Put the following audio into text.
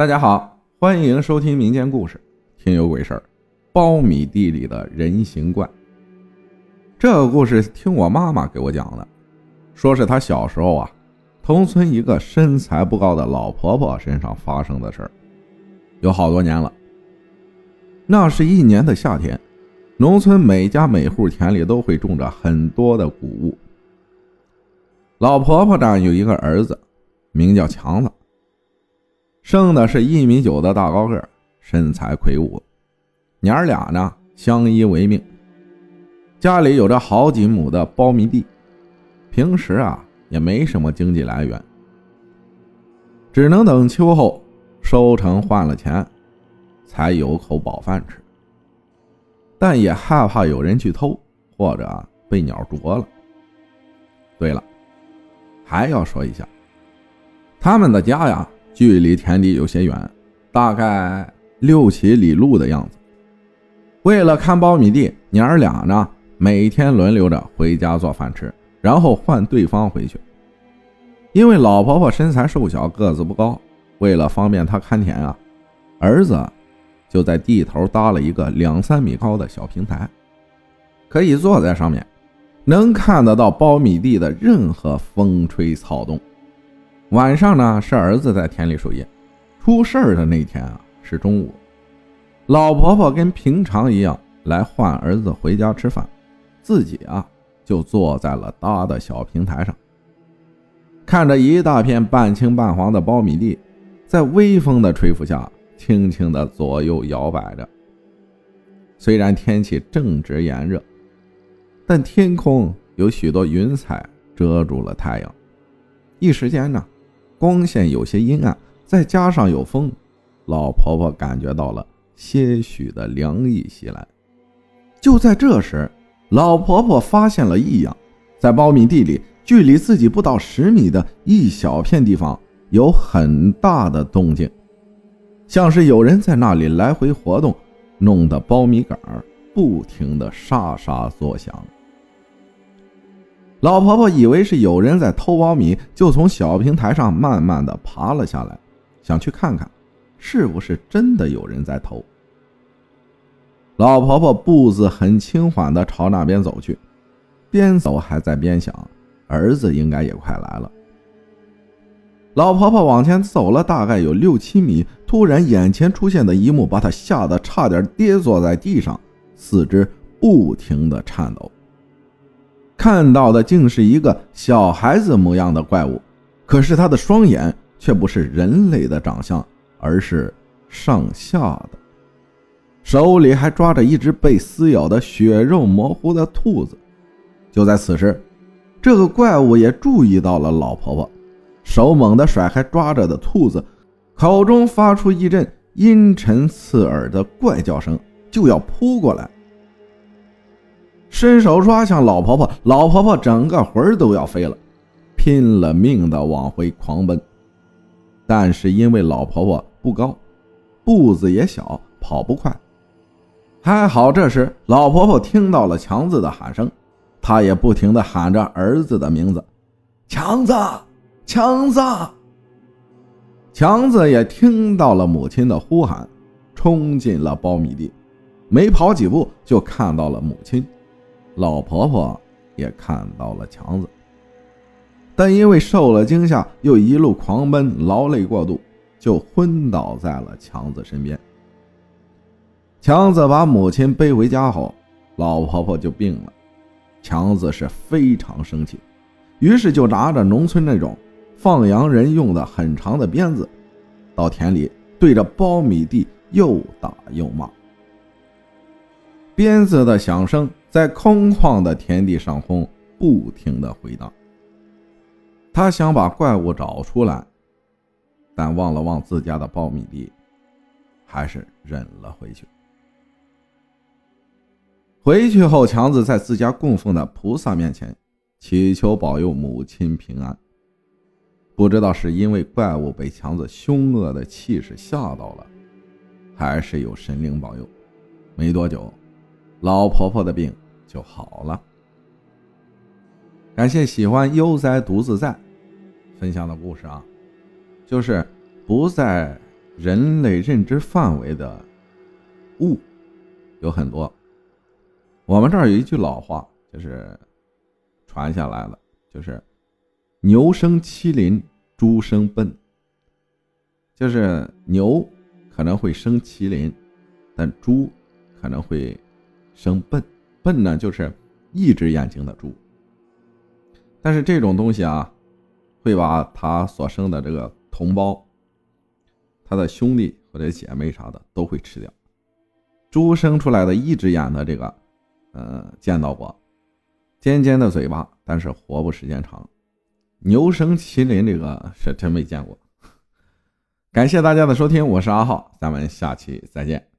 大家好，欢迎收听民间故事《听有鬼事儿》。苞米地里的人形怪。这个故事听我妈妈给我讲的，说是她小时候啊，同村一个身材不高的老婆婆身上发生的事儿，有好多年了。那是一年的夏天，农村每家每户田里都会种着很多的谷物。老婆婆家有一个儿子，名叫强子。生的是一米九的大高个，身材魁梧，娘儿俩呢相依为命。家里有着好几亩的苞米地，平时啊也没什么经济来源，只能等秋后收成换了钱，才有口饱饭吃。但也害怕有人去偷，或者被鸟啄了。对了，还要说一下，他们的家呀。距离田地有些远，大概六七里路的样子。为了看苞米地，娘儿俩呢每天轮流着回家做饭吃，然后换对方回去。因为老婆婆身材瘦小，个子不高，为了方便她看田啊，儿子就在地头搭了一个两三米高的小平台，可以坐在上面，能看得到苞米地的任何风吹草动。晚上呢，是儿子在田里守夜。出事儿的那天啊，是中午。老婆婆跟平常一样来唤儿子回家吃饭，自己啊就坐在了搭的小平台上，看着一大片半青半黄的苞米地，在微风的吹拂下，轻轻的左右摇摆着。虽然天气正值炎热，但天空有许多云彩遮住了太阳，一时间呢。光线有些阴暗，再加上有风，老婆婆感觉到了些许的凉意袭来。就在这时，老婆婆发现了异样，在苞米地里，距离自己不到十米的一小片地方，有很大的动静，像是有人在那里来回活动，弄得苞米杆不停的沙沙作响。老婆婆以为是有人在偷苞米，就从小平台上慢慢的爬了下来，想去看看，是不是真的有人在偷。老婆婆步子很轻缓的朝那边走去，边走还在边想，儿子应该也快来了。老婆婆往前走了大概有六七米，突然眼前出现的一幕把她吓得差点跌坐在地上，四肢不停的颤抖。看到的竟是一个小孩子模样的怪物，可是他的双眼却不是人类的长相，而是上下的，手里还抓着一只被撕咬的血肉模糊的兔子。就在此时，这个怪物也注意到了老婆婆，手猛地甩开抓着的兔子，口中发出一阵阴沉刺耳的怪叫声，就要扑过来。伸手抓向老婆婆，老婆婆整个魂儿都要飞了，拼了命的往回狂奔。但是因为老婆婆不高，步子也小，跑不快。还好这时老婆婆听到了强子的喊声，她也不停的喊着儿子的名字：“强子，强子。”强子也听到了母亲的呼喊，冲进了苞米地，没跑几步就看到了母亲。老婆婆也看到了强子，但因为受了惊吓，又一路狂奔，劳累过度，就昏倒在了强子身边。强子把母亲背回家后，老婆婆就病了。强子是非常生气，于是就拿着农村那种放羊人用的很长的鞭子，到田里对着苞米地又打又骂。鞭子的响声。在空旷的田地上空不停的回荡。他想把怪物找出来，但望了望自家的苞米地，还是忍了回去。回去后，强子在自家供奉的菩萨面前祈求保佑母亲平安。不知道是因为怪物被强子凶恶的气势吓到了，还是有神灵保佑，没多久。老婆婆的病就好了。感谢喜欢悠哉独自在分享的故事啊，就是不在人类认知范围的物有很多。我们这儿有一句老话，就是传下来了，就是“牛生麒麟，猪生笨”。就是牛可能会生麒麟，但猪可能会生笨。笨呢，就是一只眼睛的猪。但是这种东西啊，会把它所生的这个同胞、他的兄弟或者姐妹啥的都会吃掉。猪生出来的一只眼的这个。嗯，见到过，尖尖的嘴巴，但是活不时间长。牛生麒麟这个是真没见过。感谢大家的收听，我是阿浩，咱们下期再见。